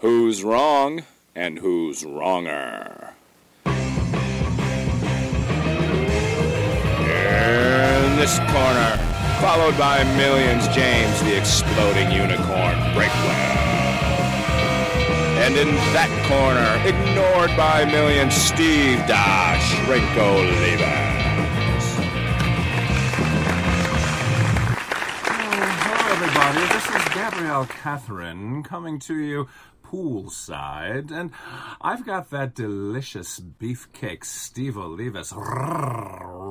Who's wrong and who's wronger? In this corner, followed by millions, James the exploding unicorn Breakwell. And in that corner, ignored by millions, Steve Dash oh, everybody. This is Gabrielle Catherine coming to you poolside, and I've got that delicious beefcake Steve Olivas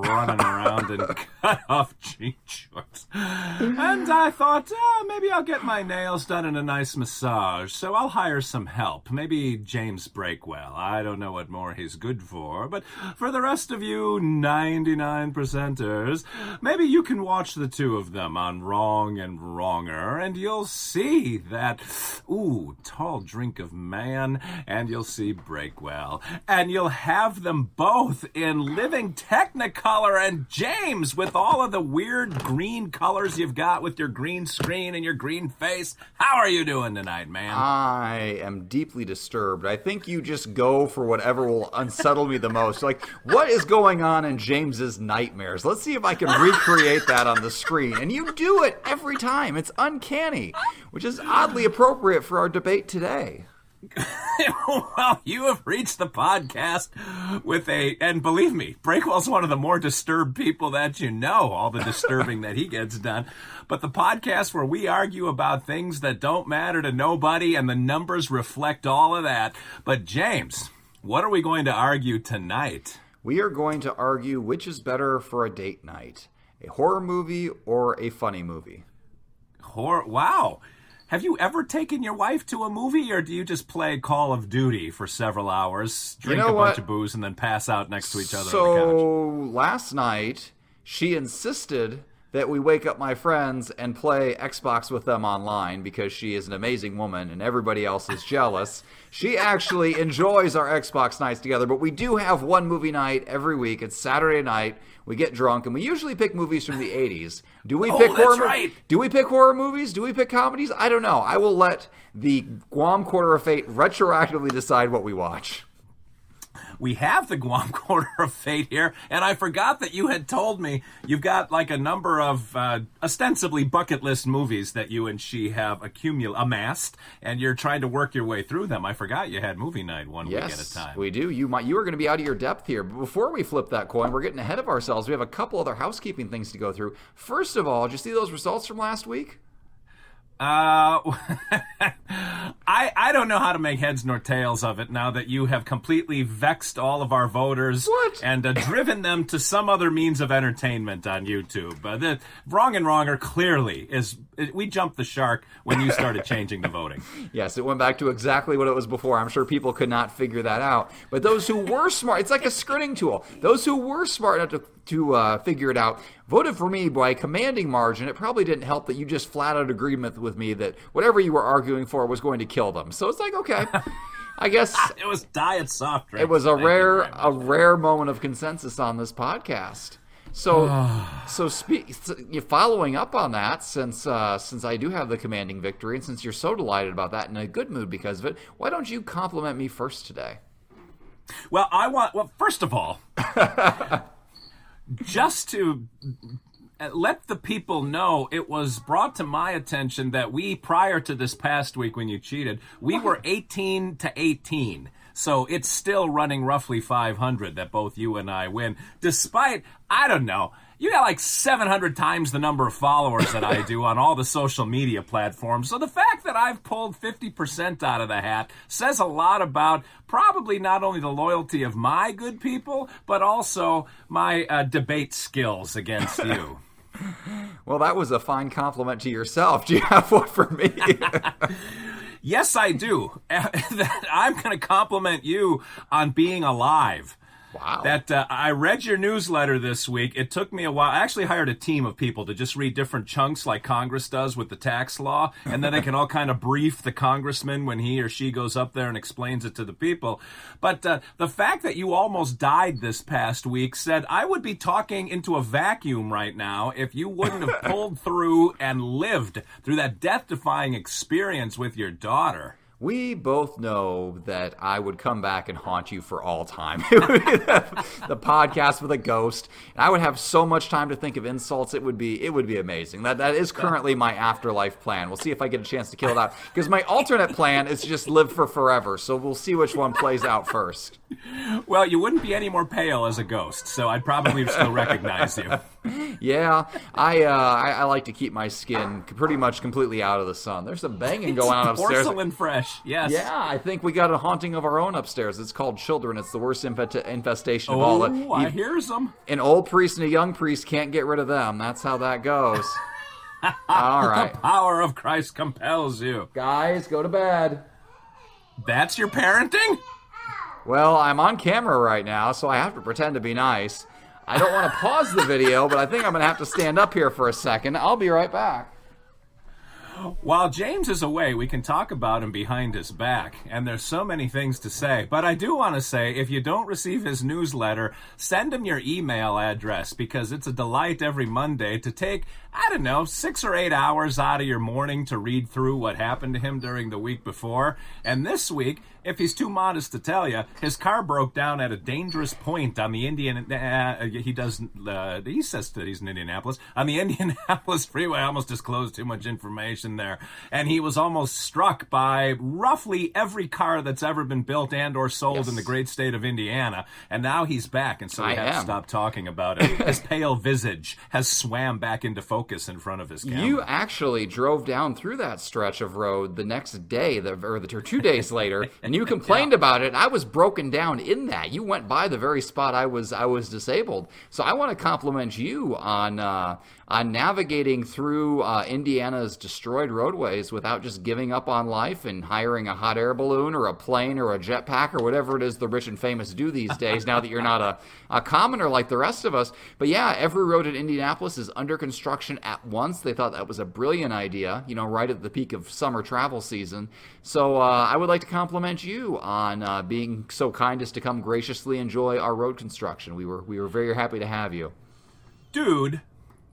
running around in cut off jean shorts. And I thought, uh, maybe I'll get my nails done in a nice massage, so I'll hire some help. Maybe James Breakwell. I don't know what more he's good for, but for the rest of you 99 percenters, maybe you can watch the two of them on Wrong and Wronger, and you'll see that, ooh, tall drink of man, and you'll see Breakwell. And you'll have them both in living Technicolor and James with all of the weird green colors you've got with your green screen and your green face. How are you doing tonight, man? I am deeply disturbed. I think you just go for whatever will unsettle me the most. Like, what is going on in James's nightmares? Let's see if I can recreate that on the screen. And you do it every time. It's uncanny, which is oddly appropriate for our debate today. well, you have reached the podcast with a, and believe me, Breakwell's one of the more disturbed people that you know, all the disturbing that he gets done. But the podcast where we argue about things that don't matter to nobody and the numbers reflect all of that. But James, what are we going to argue tonight? We are going to argue which is better for a date night a horror movie or a funny movie. Horror, wow. Have you ever taken your wife to a movie, or do you just play Call of Duty for several hours, drink You know a bunch of booze, and then pass out next to each other so on the couch? last night, she insisted that we wake up my friends and play Xbox with them online because she is an amazing woman and everybody else is jealous. She actually enjoys our Xbox nights together, but we do have one movie night every week. It's Saturday night. We get drunk and we usually pick movies from the 80s. Do we Oh, pick horror right. Do we pick horror movies? Do we pick comedies? I don't know. I will let the Guam Quarter of Fate retroactively decide what we watch. We have the Guam Quarter of Fate here, and I forgot that you had told me you've got like a number of uh, ostensibly bucket list movies that you and she have accumul- amassed, and you're trying to work your way through them. I forgot you had movie night one week at a Yes, time. we do. You might you are going to be out of your depth here. But before we flip that coin, we're getting ahead of ourselves. We have a couple other housekeeping things to go through. First of all, did you see those results from last week? Uh, I I don't know how to make heads nor tails of it now that you have completely vexed all of our voters What? and uh, driven them to some other means of entertainment on YouTube. Uh, the wrong and wronger clearly is we jumped the shark when you started changing the voting. Yes, it went back to exactly what it was before. I'm sure people could not figure that out. But those who were smart, it's like a skirting tool. Those who were smart enough to, to uh, figure it out voted for me by a commanding margin. It probably didn't help that you just flat out agreed with, with me that whatever you were arguing for was going to kill them. So it's like, okay. I guess It was diet soft drink. it was a Thank rare a rare moment of consensus on this podcast. So so speak so, following up on that since uh, since I do have the commanding victory and since you're so delighted about that and in a good mood because of it, why don't you compliment me first today? Well, I want. Well, first of all, just to let the people know, it was brought to my attention that we, prior to this past week when you cheated, we were 18 to 18. So it's still running roughly 500 that both you and I win, despite, I don't know, you got like 700 times the number of followers that I do on all the social media platforms. So the fact that I've pulled 50% out of the hat says a lot about probably not only the loyalty of my good people, but also my uh, debate skills against you. Well, that was a fine compliment to yourself. Do you have one for me? Yes, I do. I'm going to compliment you on being alive. Wow. That uh, I read your newsletter this week. It took me a while. I actually hired a team of people to just read different chunks, like Congress does with the tax law, and then they can all kind of brief the congressman when he or she goes up there and explains it to the people. But uh, the fact that you almost died this past week said I would be talking into a vacuum right now if you wouldn't have pulled through and lived through that death-defying experience with your daughter. We both know that I would come back and haunt you for all time. It would be the, the podcast with a ghost. And I would have so much time to think of insults. It would be it would be amazing. That that is currently my afterlife plan. We'll see if I get a chance to kill it out. Because my alternate plan is to just live for forever. So we'll see which one plays out first. Well, you wouldn't be any more pale as a ghost, so I'd probably still recognize you. Yeah, I, uh, I I like to keep my skin pretty much completely out of the sun. There's some banging going on upstairs. Porcelain fresh, yes. Yeah, I think we got a haunting of our own upstairs. It's called children. It's the worst infet- infestation of all. Oh, I hear some. An old priest and a young priest can't get rid of them. That's how that goes. all right, The Power of Christ compels you. guys, go to bed. That's your parenting? Well, I'm on camera right now, so I have to pretend to be nice. I don't want to pause the video, but I think I'm going to have to stand up here for a second. I'll be right back. While James is away, we can talk about him behind his back, and there's so many things to say. But I do want to say if you don't receive his newsletter, send him your email address because it's a delight every Monday to take, I don't know, six or eight hours out of your morning to read through what happened to him during the week before. And this week, if he's too modest to tell you, his car broke down at a dangerous point on the Indian. Uh, he does. Uh, he says that he's in Indianapolis on the Indianapolis freeway. I almost disclosed too much information there, and he was almost struck by roughly every car that's ever been built and or sold Yes. in the great state of Indiana. And now he's back, and so we I have to stop talking about it. His pale visage has swam back into focus in front of his camera. You actually drove down through that stretch of road the next day, the, or, the, or two days later, and you complained about it. I was broken down in that. You went by the very spot I was I was disabled. So I want to compliment you on uh, on navigating through uh, Indiana's destroyed roadways without just giving up on life and hiring a hot air balloon or a plane or a jetpack or whatever it is the rich and famous do these days. now that you're not a, a commoner like the rest of us, but yeah, every road in Indianapolis is under construction at once. They thought that was a brilliant idea, you know, right at the peak of summer travel season. So uh, I would like to compliment you on uh, being so kind as to come graciously enjoy our road construction. We were we were very happy to have you. dude.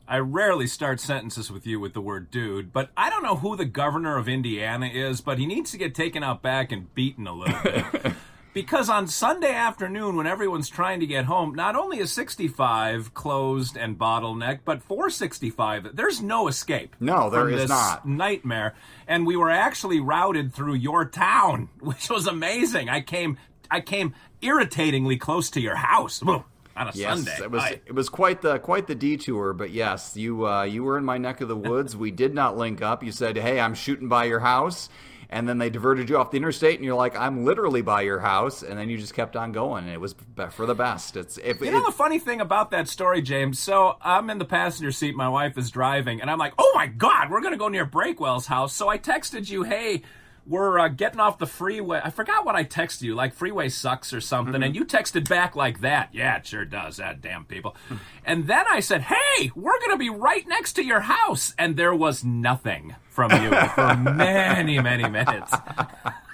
I rarely start sentences with you with the word dude, but I don't know who the governor of Indiana is, but he needs to get taken out back and beaten a little bit. because on Sunday afternoon, when everyone's trying to get home, not only is 65 closed and bottlenecked, but 465, there's no escape. No, there is this not. Nightmare. And we were actually routed through your town, which was amazing. I came, I came irritatingly close to your house. On a Yes, Sunday. it was I- it was quite the quite the detour, but yes, you uh, you were in my neck of the woods. we did not link up. You said, "Hey, I'm shooting by your house," and then they diverted you off the interstate, and you're like, "I'm literally by your house," and then you just kept on going, and it was for the best. It's if You know the funny thing about that story, James? So I'm in the passenger seat, my wife is driving, and I'm like, oh my God, we're going to go near Breakwell's house. So I texted you, hey, we're uh, getting off the freeway. I forgot what I texted you, like freeway sucks or something. And you texted back like that. Yeah, it sure does. That damn people. and then I said, hey, we're going to be right next to your house. And there was nothing from you for many, many minutes.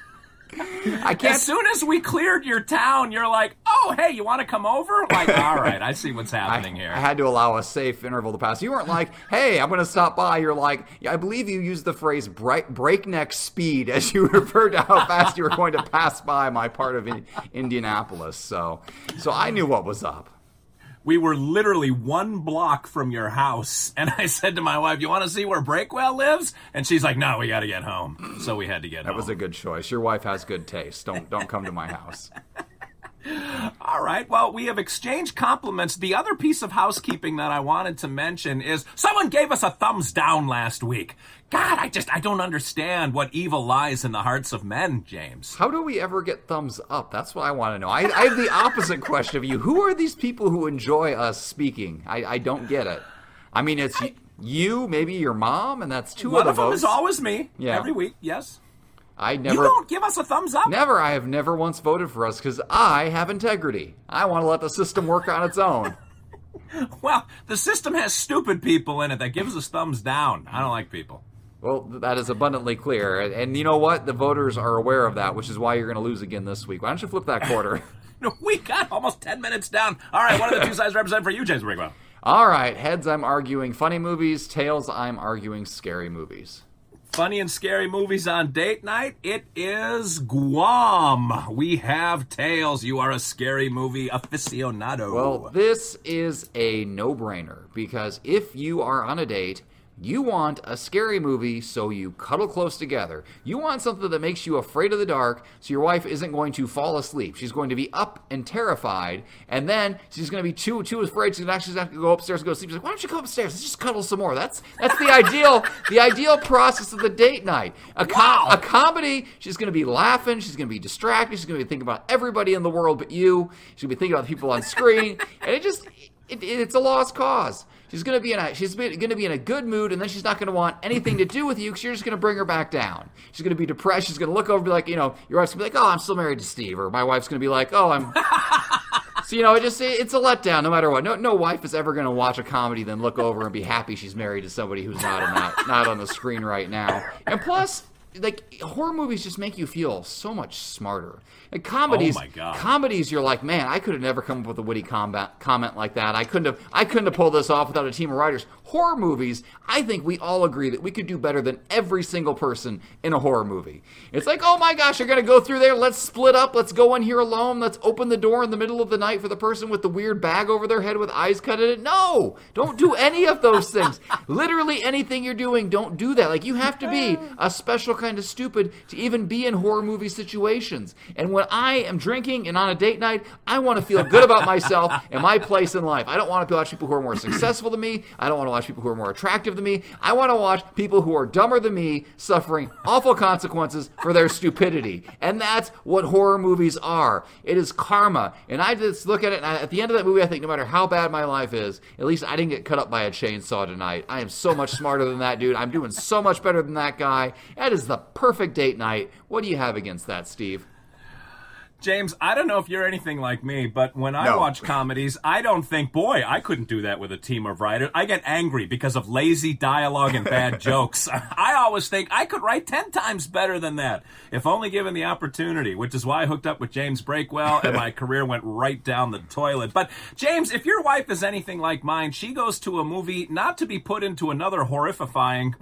I can't. As soon as we cleared your town, you're like, "Oh, hey, you want to come over?" Like, all right, I see what's I, happening here. I had to allow a safe interval to pass. You weren't like, "Hey, I'm going to stop by." You're like, yeah, I believe you used the phrase break, "breakneck speed" as you referred to how fast you were going to pass by my part of in, Indianapolis. So, so I knew what was up. We were literally one block from your house, and I said to my wife, "You want to see where Breakwell lives?" And she's like, "No, we got to get home." So we had to get That home. That was a good choice. Your wife has good taste. Don't don't come to my house. All right. Well, we have exchanged compliments. The other piece of housekeeping that I wanted to mention is someone gave us a thumbs down last week. God, I just I don't understand what evil lies in the hearts of men, James. How do we ever get thumbs up? That's what I want to know. I, I have the opposite question of you. Who are these people who enjoy us speaking? I, I don't get it. I mean, it's y you, maybe your mom, and that's two One of the of them votes. is always me. Yeah. Every week, yes. I You never, don't give us a thumbs up. never. I have never once voted for us because I have integrity. I want to let the system work on its own. Well, the system has stupid people in it that gives us thumbs down. I don't like people. Well, that is abundantly clear, and, you know what? The voters are aware of that, which is why you're going to lose again this week. Why don't you flip that quarter? We got almost 10 minutes down. All right, what are the two sides represent for you, James Breakwell? All right, heads, I'm arguing funny movies. Tails, I'm arguing scary movies. Funny and scary movies on date night. It is Guam. We have tails. You are a scary movie aficionado. Well, this is a no brainer because if you are on a date, you want a scary movie so you cuddle close together. You want something that makes you afraid of the dark so your wife isn't going to fall asleep. She's going to be up and terrified, and then she's going to be too too afraid. She's going to actually have to go upstairs and go to sleep. She's like, why don't you go upstairs? Let's just cuddle some more. That's that's the ideal the ideal process of the date night. A, com- a comedy, she's going to be laughing. She's going to be distracted. She's going to be thinking about everybody in the world but you. She's going to be thinking about the people on screen, and it just it, it's a lost cause. She's gonna be in a she's gonna be in a good mood, and then she's not gonna want anything to do with you because you're just gonna bring her back down. She's gonna be depressed. She's gonna look over and be like, you know, your wife's gonna be like, oh, I'm still married to Steve, or my wife's gonna be like, oh, I'm. so you know, it just it's a letdown no matter what. No no wife is ever gonna watch a comedy then look over and be happy she's married to somebody who's not in that not on the screen right now. And plus, like horror movies just make you feel so much smarter. Like comedies, Oh my God. comedies, you're like, man, I could have never come up with a witty combat, comment like that. I couldn't have, I couldn't have pulled this off without a team of writers. Horror movies, I think we all agree that we could do better than every single person in a horror movie. It's like, oh my gosh, you're gonna go through there. Let's split up. Let's go in here alone. Let's open the door in the middle of the night for the person with the weird bag over their head with eyes cut in it. No, don't do any of those things. Literally anything you're doing, don't do that. Like you have to be a special kind of stupid to even be in horror movie situations. And when I am drinking and on a date night, I want to feel good about myself and my place in life. I don't want to watch people who are more successful than me. I don't want to watch people who are more attractive than me. I want to watch people who are dumber than me suffering awful consequences for their stupidity. And that's what horror movies are. It is karma. And I just look at it, and I- at the end of that movie, I think no matter how bad my life is, at least I didn't get cut up by a chainsaw tonight. I am so much smarter than that dude. I'm doing so much better than that guy. That is the perfect date night. What do you have against that, Steve? James, I don't know if you're anything like me, but when I No. watch comedies, I don't think, boy, I couldn't do that with a team of writers. I get angry because of lazy dialogue and bad jokes. I always think I could write 10 times better than that, if only given the opportunity, which is why I hooked up with James Breakwell and my career went right down the toilet. But, James, if your wife is anything like mine, she goes to a movie not to be put into another horrifying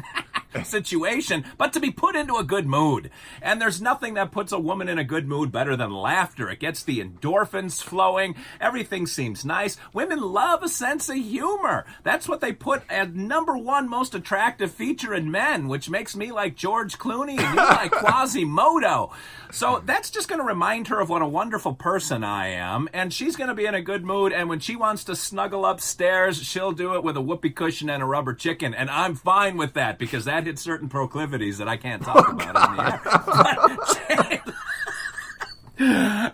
situation, but to be put into a good mood. And there's nothing that puts a woman in a good mood better than laughter. It gets the endorphins flowing. Everything seems nice. Women love a sense of humor. That's what they put as number one most attractive feature in men, which makes me like George Clooney and you like Quasimodo. So that's just going to remind her of what a wonderful person I am. And she's going to be in a good mood. And when she wants to snuggle upstairs, she'll do it with a whoopee cushion and a rubber chicken. And I'm fine with that because that hits certain proclivities that I can't talk about on the air.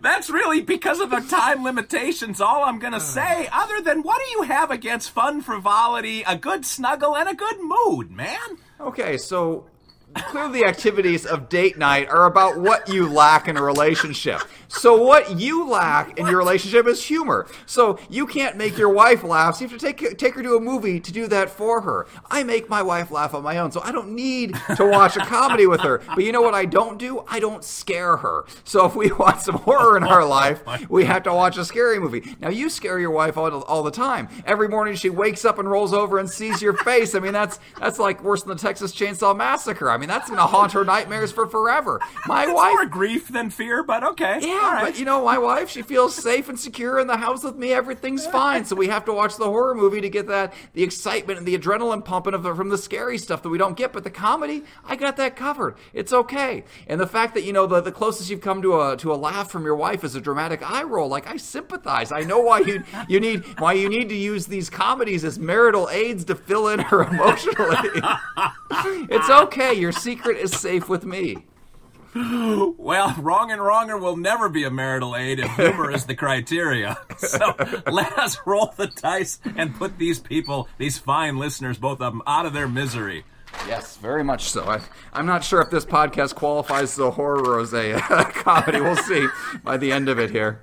That's really because of the time limitations. All I'm going to say, other than what do you have against fun, frivolity, a good snuggle, and a good mood, man? Okay, so clearly the activities of date night are about what you lack in a relationship. So what you lack in your relationship is humor. So you can't make your wife laugh. So you have to take take her to a movie to do that for her. I make my wife laugh on my own, so I don't need to watch a comedy with her. But you know what I don't do? I don't scare her. So if we want some horror in our life, we have to watch a scary movie. Now you scare your wife all, all the time. Every morning she wakes up and rolls over and sees your face. I mean that's that's like worse than the Texas Chainsaw Massacre. I mean that's going to haunt her nightmares for forever. My wife more grief than fear, but okay. yeah, All right. but you know, my wife, she feels safe and secure in the house with me. Everything's fine. So we have to watch the horror movie to get that the excitement and the adrenaline pumping of the, from the scary stuff that we don't get. But the comedy, I got that covered. It's okay. And the fact that you know the, the closest you've come to a to a laugh from your wife is a dramatic eye roll. Like I sympathize. I know why you you need why you need to use these comedies as marital aids to fill in her emotionally. it's okay. Your secret is safe with me. Well, wrong and wronger will never be a marital aid if humor is the criteria. So let us roll the dice and put these people, these fine listeners, both of them, out of their misery. Yes, very much so. I, I'm not sure if this podcast qualifies as a horror rose comedy. We'll see by the end of it here.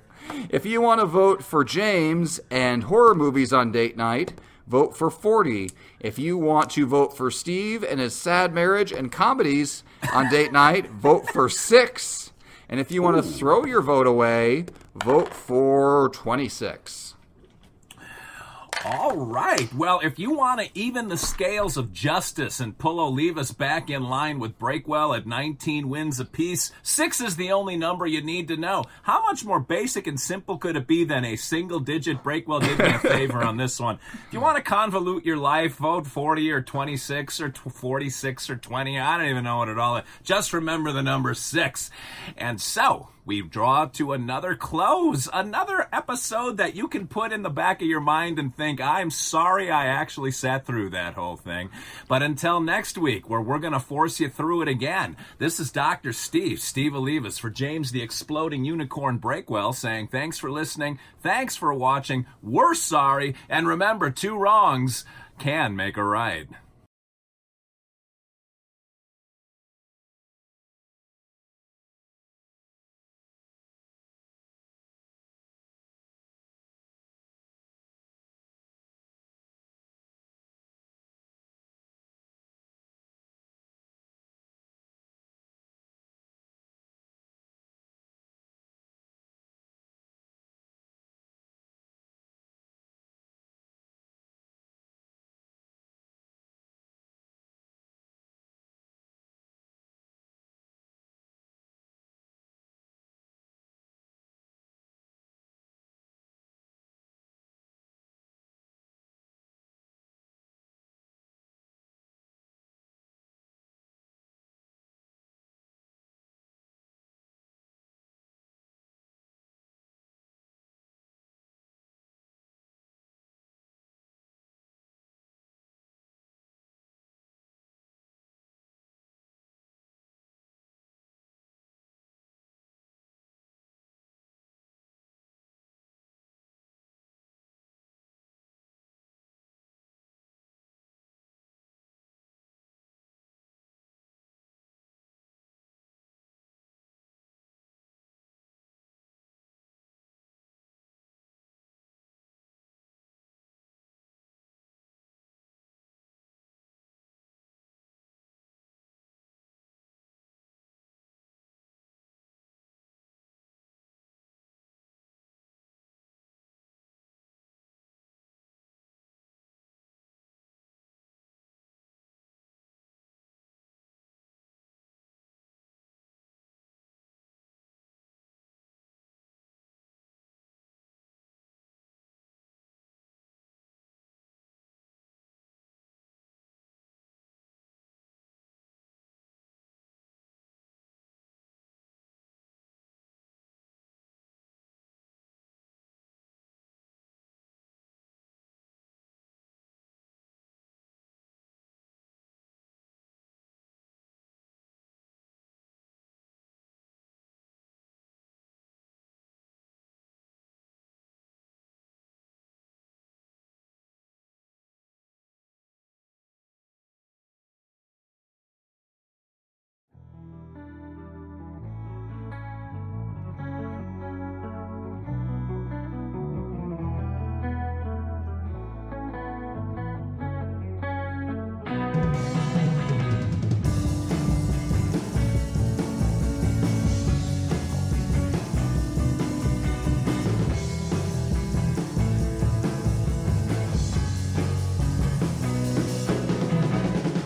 If you want to vote for James and horror movies on date night, vote for 40. If you want to vote for Steve and his sad marriage and comedies on date night, vote for 6. And if you want to throw your vote away, vote for 26. All right. Well, if you want to even the scales of justice and pull Olivas back in line with Breakwell at 19 wins apiece, six is the only number you need to know. How much more basic and simple could it be than a single digit Breakwell did me a favor on this one? If you want to convolute your life, vote 40 or 26 or 46 or 20. I don't even know what it all is. Just remember the number six. And so, we draw to another close, another episode that you can put in the back of your mind and think, I'm sorry I actually sat through that whole thing. But until next week, where we're going to force you through it again, this is Dr. Steve, Steve Olivas, for James the Exploding Unicorn Breakwell, saying thanks for listening, thanks for watching, we're sorry, and remember, two wrongs can make a right.